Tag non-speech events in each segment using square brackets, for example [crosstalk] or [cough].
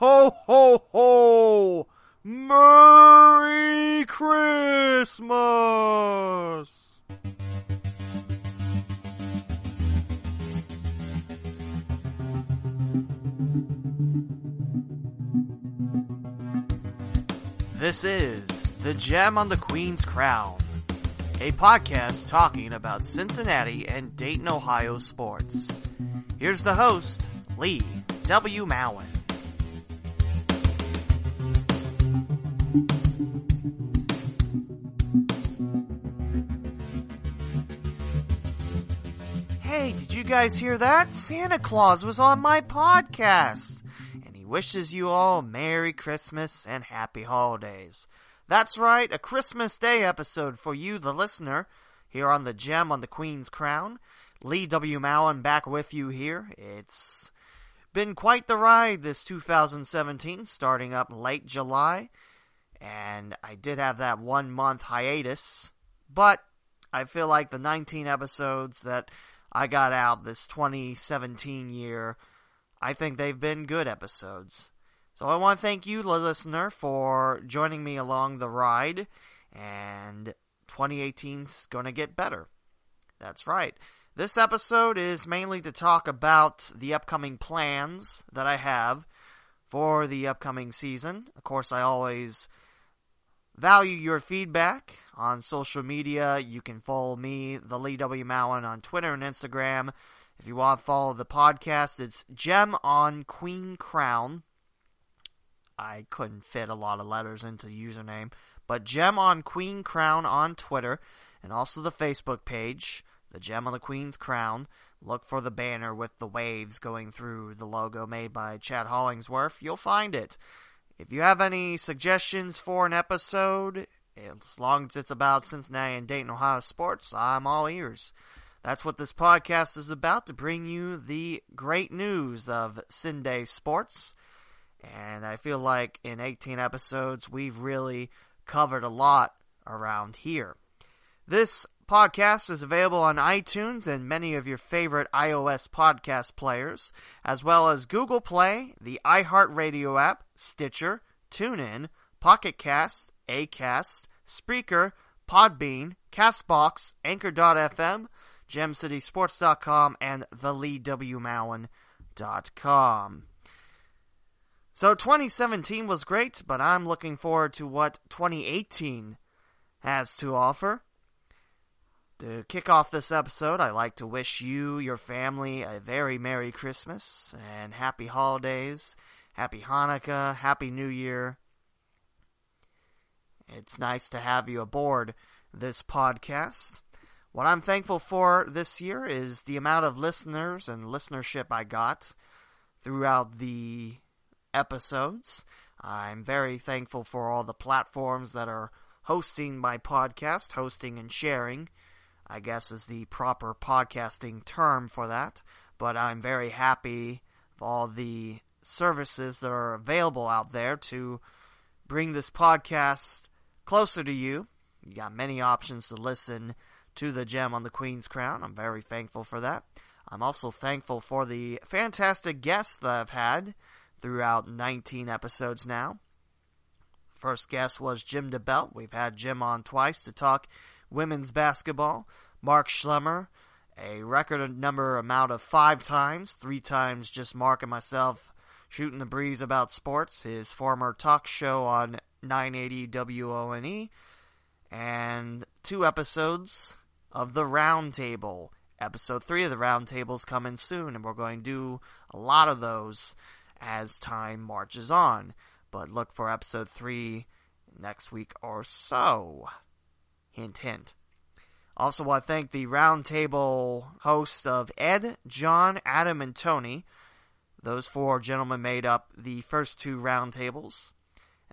Ho, ho, ho! Merry Christmas! This is The Gem on the Queen's Crown, a podcast talking about Cincinnati and Dayton, Ohio sports. Here's the host, Lee W. Mowen. Hey, did you guys hear that? Santa Claus was on my podcast, and he wishes you all Merry Christmas and Happy Holidays. That's right, a Christmas Day episode for you, the listener, here on the Gem on the Queen's Crown. Lee W. Mowen back with you here. It's been quite the ride this 2017, starting up late July, and I did have that one month hiatus, but I feel like the 19 episodes that I got out this 2017 year, I think they've been good episodes. So I want to thank you, listener, for joining me along the ride, and 2018's going to get better. That's right. This episode is mainly to talk about the upcoming plans that I have for the upcoming season. Of course, I always value your feedback on social media. You can follow me, the Lee W. Mowen, on Twitter and Instagram. If you want to follow the podcast, it's Gem on Queen Crown. I couldn't fit a lot of letters into the username, but Gem on Queen Crown on Twitter and also the Facebook page, the Gem on the Queen's Crown. Look for the banner with the waves going through the logo made by Chad Hollingsworth. You'll find it. If you have any suggestions for an episode, as long as it's about Cincinnati and Dayton, Ohio sports, I'm all ears. That's what this podcast is about to bring you the great news of Cinday sports. And I feel like in 18 episodes, we've really covered a lot around here. This podcast is available on iTunes and many of your favorite iOS podcast players, as well as Google Play, the iHeartRadio app, Stitcher, TuneIn, Pocket Cast, Acast, Spreaker, Podbean, Castbox, Anchor.fm, GemCitySports.com, and TheLeeWMowen.com. So 2017 was great, but I'm looking forward to what 2018 has to offer. To kick off this episode, I'd like to wish you, your family, a very Merry Christmas and Happy Holidays, Happy Hanukkah, Happy New Year. It's nice to have you aboard this podcast. What I'm thankful for this year is the amount of listeners and listenership I got throughout the episodes. I'm very thankful for all the platforms that are hosting my podcast, hosting and sharing, I guess is the proper podcasting term for that. But I'm very happy for all the services that are available out there to bring this podcast closer to you. You got many options to listen to the gem on the Queen's Crown. I'm very thankful for that. I'm also thankful for the fantastic guests that I've had throughout 19 episodes now. First guest was Jim DeBelt. We've had Jim on twice to talk women's basketball. Mark Schlemmer, a record number amount of five times, three times just Mark and myself shooting the breeze about sports. His former talk show on 980 WONE, and two episodes of the Roundtable. Episode three of the Roundtable's coming soon, and we're going to do a lot of those as time marches on. But look for episode 3 next week or so. Hint, hint. Also, want to thank the roundtable hosts of Ed, John, Adam, and Tony. Those four gentlemen made up the first two roundtables.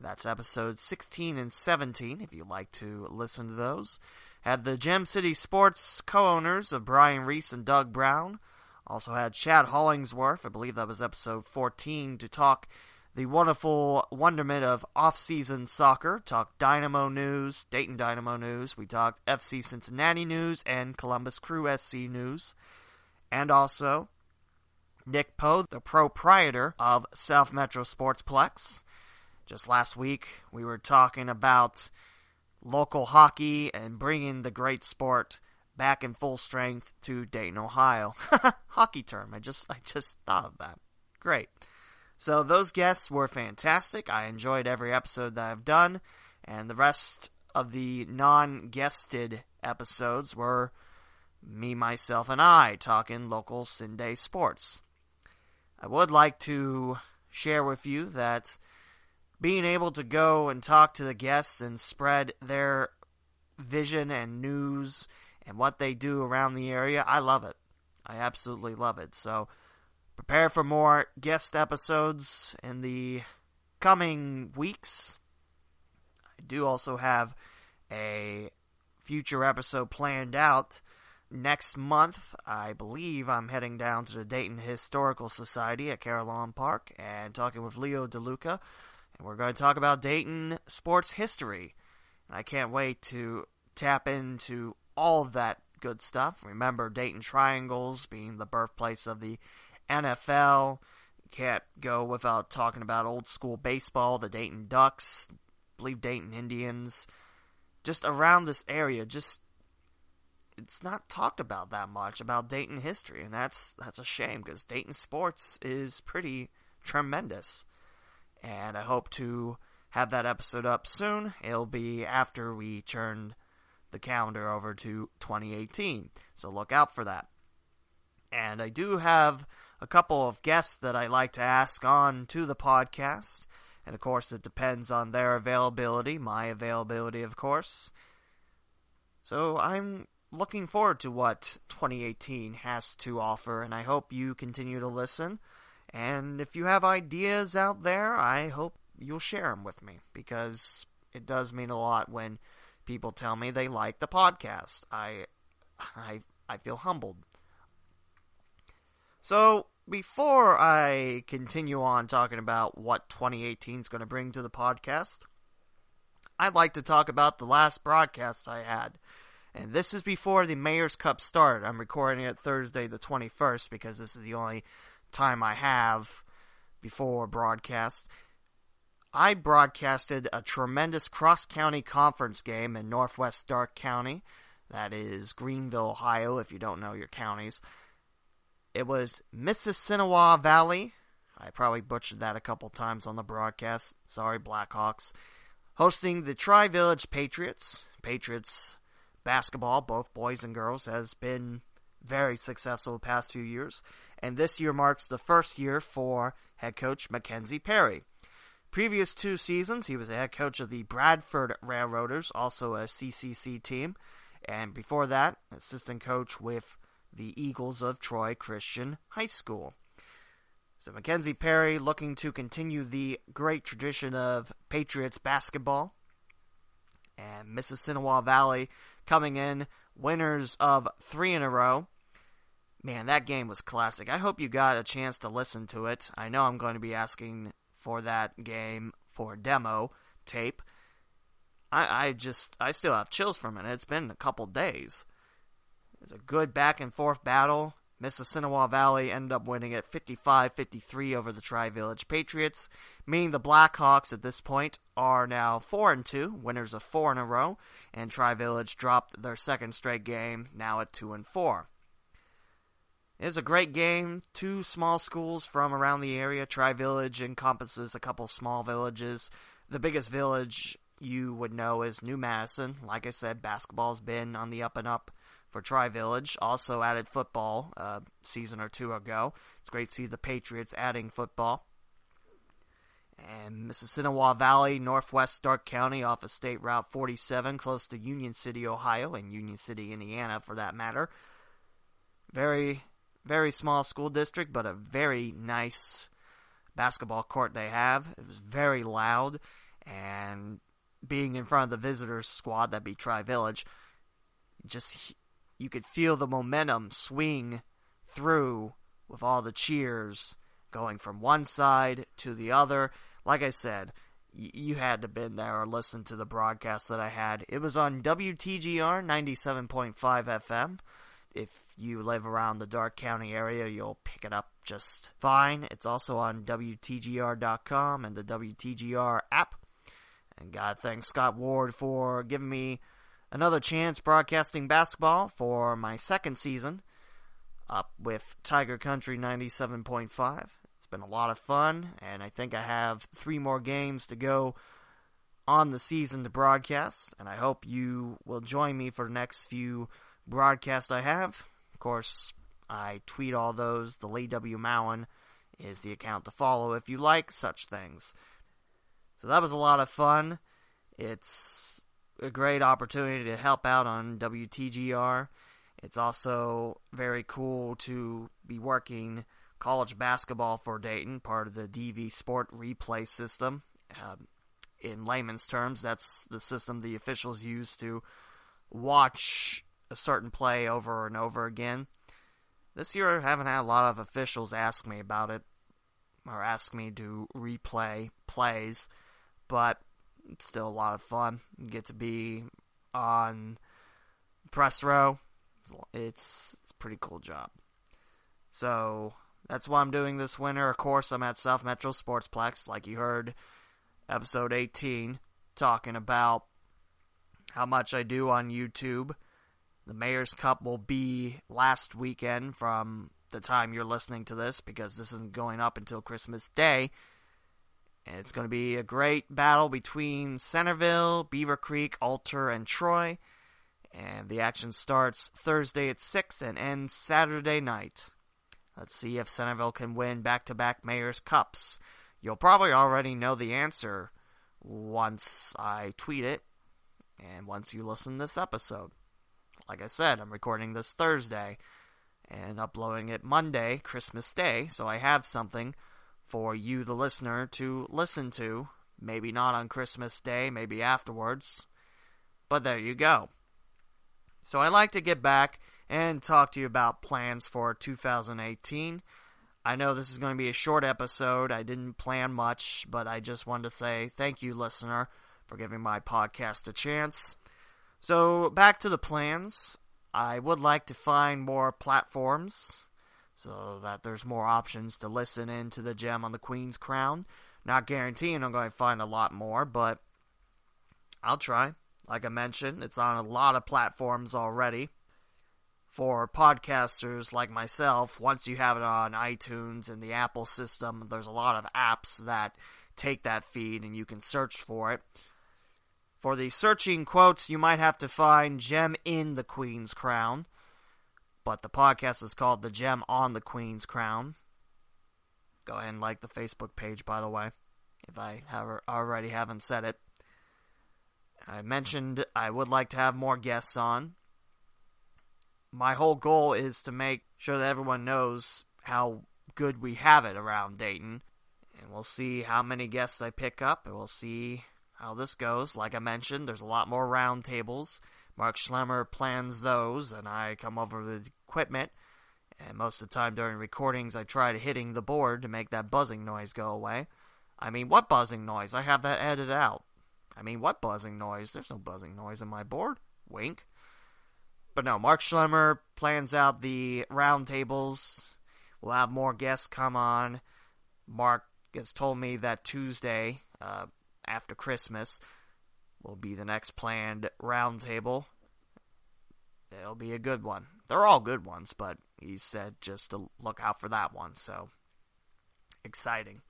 That's episodes 16 and 17, if you'd like to listen to those. Had the Gem City Sports co owners of Brian Reese and Doug Brown. Also had Chad Hollingsworth, I believe that was episode 14, to talk the wonderful wonderment of off-season soccer. Talk Dynamo news, Dayton Dynamo news. We talked FC Cincinnati news and Columbus Crew SC news. And also Nick Poe, the proprietor of South Metro Sportsplex. Just last week, we were talking about local hockey and bringing the great sport back in full strength to Dayton, Ohio. [laughs] hockey term. I just I just thought of that. Great. So those guests were fantastic. I enjoyed every episode that I've done, and the rest of the non-guested episodes were me, myself, and I talking local Cinday sports. I would like to share with you that being able to go and talk to the guests and spread their vision and news and what they do around the area, I love it. I absolutely love it. So prepare for more guest episodes in the coming weeks. I do also have a future episode planned out next month. I believe I'm heading down to the Dayton Historical Society at Carillon Park and talking with Leo DeLuca. And we're going to talk about Dayton sports history. I can't wait to tap into all that good stuff. Remember Dayton Triangles being the birthplace of the NFL. Can't go without talking about old school baseball, the Dayton Ducks, I believe Dayton Indians. Just around this area, just it's not talked about that much about Dayton history, and that's that's a shame because Dayton sports is pretty tremendous. And I hope to have that episode up soon. It'll be after we turn the calendar over to 2018, so look out for that. And I do have a couple of guests that I like to ask on to the podcast. And of course, it depends on their availability, my availability, of course. So I'm looking forward to what 2018 has to offer, and I hope you continue to listen. And if you have ideas out there, I hope you'll share them with me because it does mean a lot when people tell me they like the podcast. I I I feel humbled. So, before I continue on talking about what 2018 is going to bring to the podcast, I'd like to talk about the last broadcast I had. And this is before the Mayor's Cup started. I'm recording it Thursday the 21st because this is the only time I have before broadcast. I broadcasted a tremendous cross county conference game in northwest Darke County. That is Greenville, Ohio, if you don't know your counties. It was Mississinewa Valley. I probably butchered that a couple times on the broadcast. Sorry, Blackhawks. Hosting the Tri Village Patriots. Patriots basketball, both boys and girls, has been very successful the past few years. And this year marks the first year for head coach Mackenzie Perry. Previous two seasons, he was a head coach of the Bradford Railroaders, also a CCC team. And before that, assistant coach with the Eagles of Troy Christian High School. So Mackenzie Perry looking to continue the great tradition of Patriots basketball. And Mississinewa Valley coming in winners of three in a row. Man, that game was classic. I hope you got a chance to listen to it. I know I'm going to be asking for that game for demo tape. I, I just, I still have chills from it. It's been a couple days. Was a good back and forth battle. Mississinewa Valley ended up winning at 55-53 over the Tri-Village Patriots, meaning the Blackhawks at this point are now 4 and 2, winners of 4 in a row, and Tri-Village dropped their second straight game, now at 2 and 4. It was a great game. Two small schools from around the area. Tri-Village encompasses a couple small villages. The biggest village you would know is New Madison. Like I said, basketball's been on the up and up for Tri Village. Also added football a uh, season or two ago. It's great to see the Patriots adding football. And Mississinewa Valley, northwest Darke County, off of State Route 47, close to Union City, Ohio, and Union City, Indiana, for that matter. Very, very small school district, but a very nice basketball court they have. It was very loud, and being in front of the visitors squad, that'd be Tri Village, just you could feel the momentum swing through with all the cheers going from one side to the other. Like I said, y- you had to been there or listen to the broadcast that I had. It was on WTGR 97.5 FM. If you live around the Darke County area, you'll pick it up just fine. It's also on WTGR.com and the WTGR app. And God thanks Scott Ward for giving me another chance broadcasting basketball for my second season up with Tiger Country 97.5. It's been a lot of fun, and I think I have three more games to go on the season to broadcast, and I hope you will join me for the next few broadcasts I have. Of course, I tweet all those. The Lee W. Mowen is the account to follow if you like such things. So that was a lot of fun. It's a great opportunity to help out on WTGR. It's also very cool to be working college basketball for Dayton, part of the DVSport replay system. Um, in layman's terms, that's the system the officials use to watch a certain play over and over again. This year, I haven't had a lot of officials ask me about it or ask me to replay plays, but still a lot of fun. Get to be on press row. It's it's a pretty cool job. So that's why I'm doing this winter. Of course, I'm at South Metro Sportsplex, like you heard episode 18, talking about how much I do on YouTube. The Mayor's Cup will be last weekend from the time you're listening to this because this isn't going up until Christmas Day. It's going to be a great battle between Centerville, Beavercreek, Alter, and Troy. And the action starts Thursday at 6 and ends Saturday night. Let's see if Centerville can win back to back Mayor's Cups. You'll probably already know the answer once I tweet it and once you listen to this episode. Like I said, I'm recording this Thursday and uploading it Monday, Christmas Day, so I have something for you, the listener, to listen to. Maybe not on Christmas Day, maybe afterwards. But there you go. So I like to get back and talk to you about plans for 2018. I know this is going to be a short episode. I didn't plan much, but I just wanted to say thank you, listener, for giving my podcast a chance. So, back to the plans. I would like to find more platforms so that there's more options to listen in to the gem on the Queen's Crown. Not guaranteeing I'm going to find a lot more, but I'll try. Like I mentioned, it's on a lot of platforms already for podcasters like myself, once you have it on iTunes and the Apple system, there's a lot of apps that take that feed and you can search for it. For the searching quotes, you might have to find Gem in the Queen's Crown, but the podcast is called The Gem on the Queen's Crown. Go ahead and like the Facebook page, by the way, if I have already haven't said it. I mentioned I would like to have more guests on my whole goal is to make sure that everyone knows how good we have it around Dayton. And we'll see how many guests I pick up, and we'll see how this goes. Like I mentioned, there's a lot more roundtables. Mark Schlemmer plans those, and I come over with equipment. And most of the time during recordings, I try hitting the board to make that buzzing noise go away. I mean, what buzzing noise? I have that edited out. I mean, what buzzing noise? There's no buzzing noise in my board. Wink. But no, Mark Schlemmer plans out the roundtables. We'll have more guests come on. Mark has told me that Tuesday, uh, after Christmas, will be the next planned roundtable. It'll be a good one. They're all good ones, but he said just to look out for that one, so exciting.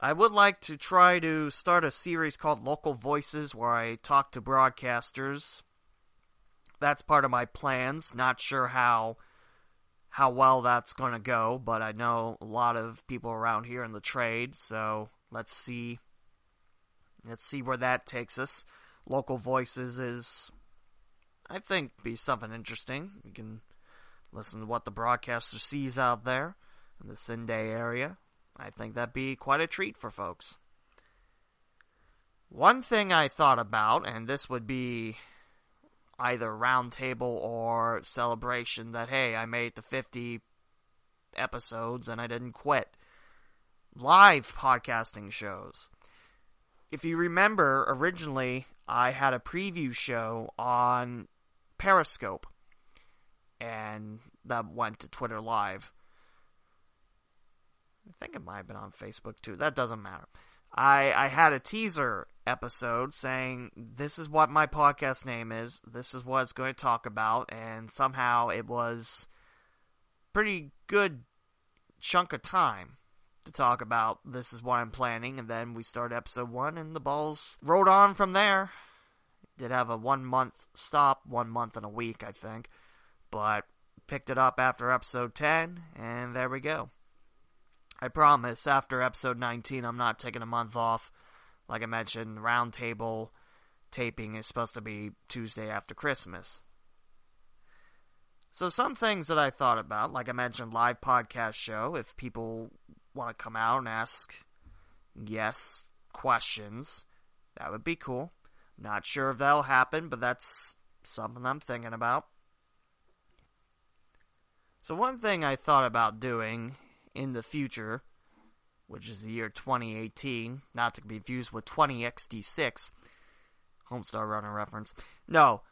I would like to try to start a series called Local Voices where I talk to broadcasters that's part of my plans. Not sure how how well that's going to go, but I know a lot of people around here in the trade, so let's see let's see where that takes us. Local voices is I think be something interesting. You can listen to what the broadcaster sees out there in the Cinday area. I think that'd be quite a treat for folks. One thing I thought about, and this would be either roundtable or celebration that hey, I made the 50 episodes and I didn't quit. Live podcasting shows. If you remember, originally I had a preview show on Periscope and that went to Twitter Live. I think it might have been on Facebook too. That doesn't matter. I I had a teaser episode saying this is what my podcast name is. This is what it's going to talk about, and somehow it was pretty good chunk of time to talk about this is what I'm planning, and then we start episode one, and the balls rolled on from there. Did have a one month stop, one month and a week, I think, but picked it up after episode 10, and there we go. I promise, after episode 19, I'm not taking a month off. Like I mentioned, roundtable taping is supposed to be Tuesday after Christmas. So, some things that I thought about, like I mentioned, live podcast show, if people want to come out and ask yes questions, that would be cool. Not sure if that'll happen, but that's something I'm thinking about. So, one thing I thought about doing in the future, which is the year 2018, not to be confused with 20XD6, Homestar Runner reference. No,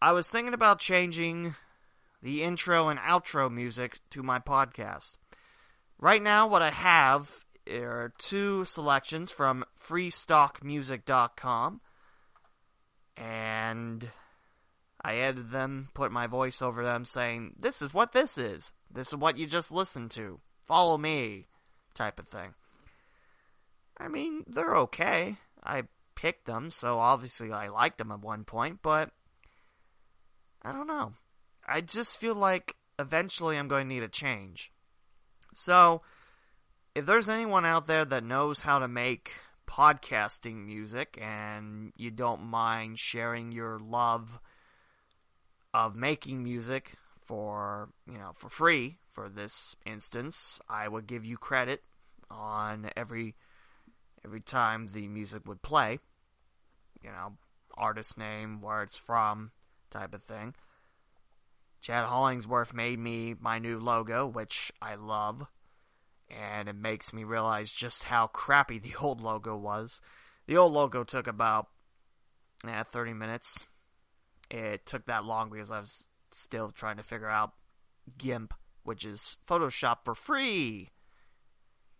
I was thinking about changing the intro and outro music to my podcast. Right now, what I have are two selections from freestockmusic.com, and I edited them, put my voice over them, saying, This is what this is. This is what you just listened to follow me type of thing. I mean, they're okay. I picked them, so obviously I liked them at one point, but I don't know. I just feel like eventually I'm going to need a change. So, if there's anyone out there that knows how to make podcasting music and you don't mind sharing your love of making music for, you know, for free for this instance, I would give you credit on every every time the music would play. You know, artist name, where it's from, type of thing. Chad Hollingsworth made me my new logo, which I love, and it makes me realize just how crappy the old logo was. The old logo took about eh, 30 minutes. It took that long because I was still trying to figure out GIMP which is Photoshop for free.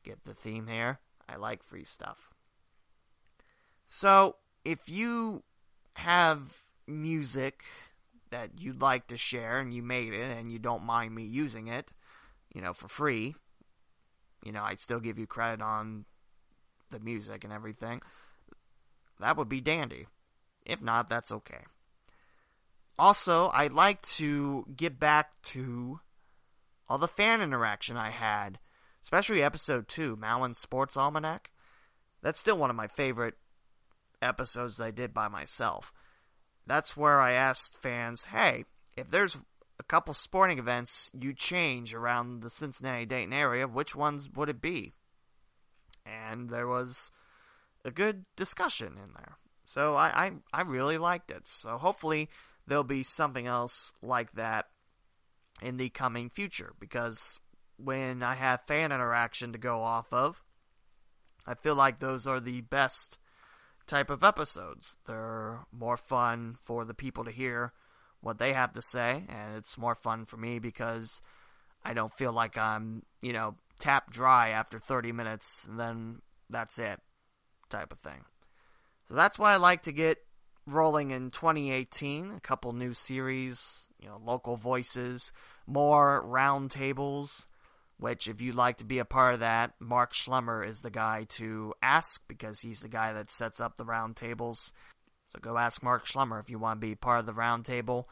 Get the theme here? I like free stuff. So, if you have music that you'd like to share and you made it and you don't mind me using it, you know, for free, you know, I'd still give you credit on the music and everything. That would be dandy. If not, that's okay. Also, I'd like to get back to all the fan interaction I had, especially episode 2, Malin Sports Almanac. That's still one of my favorite episodes I did by myself. That's where I asked fans, hey, if there's couple sporting events you change around the Cincinnati Dayton area, which ones would it be? And there was a good discussion in there. So I, I, I really liked it. So hopefully there'll be something else like that in the coming future because when I have fan interaction to go off of, I feel like those are the best type of episodes. They're more fun for the people to hear what they have to say, and it's more fun for me because I don't feel like I'm, you know, tapped dry after 30 minutes and then that's it type of thing. So that's why I like to get rolling in 2018. A couple new series, you know, local voices, more roundtables. Which, if you'd like to be a part of that, Mark Schlemmer is the guy to ask because he's the guy that sets up the roundtables. So go ask Mark Schlemmer if you want to be part of the roundtable.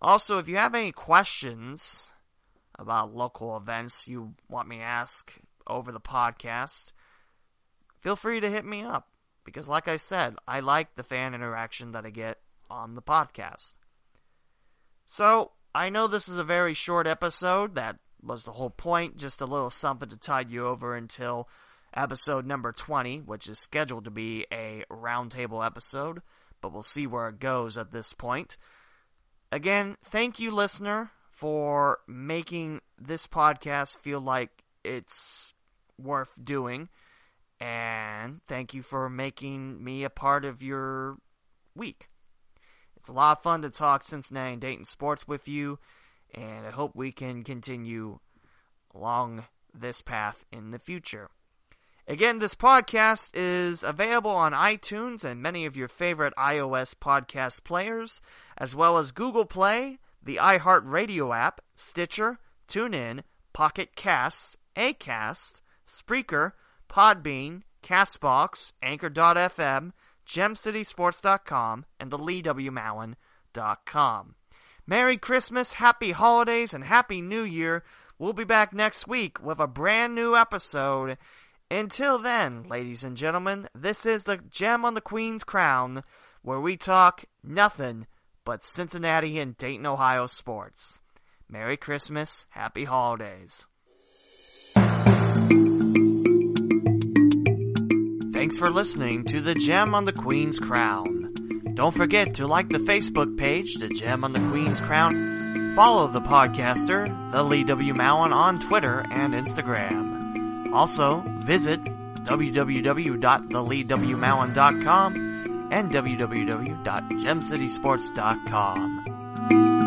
Also, if you have any questions about local events you want me to ask over the podcast, feel free to hit me up because, like I said, I like the fan interaction that I get on the podcast. So, I know this is a very short episode. That was the whole point, just a little something to tide you over until episode number 20, which is scheduled to be a roundtable episode, but we'll see where it goes at this point. Again, thank you, listener, for making this podcast feel like it's worth doing. And thank you for making me a part of your week. It's a lot of fun to talk Cincinnati and Dayton sports with you, and I hope we can continue along this path in the future. Again, this podcast is available on iTunes and many of your favorite iOS podcast players, as well as Google Play, the iHeartRadio app, Stitcher, TuneIn, Pocket Casts, Acast, Spreaker, Podbean, Castbox, Anchor.fm, GemCitySports.com, and the LeeWMowen.com. Merry Christmas, Happy Holidays, and Happy New Year. We'll be back next week with a brand new episode. Until then, ladies and gentlemen, this is the Gem on the Queen's Crown, where we talk nothing but Cincinnati and Dayton, Ohio sports. Merry Christmas, Happy Holidays. Thanks for listening to the Gem on the Queen's Crown. Don't forget to like the Facebook page, The Gem on the Queen's Crown. Follow the podcaster, The Lee W. On Twitter and Instagram. Also, visit www.theleewmowen.com and www.gemcitysports.com.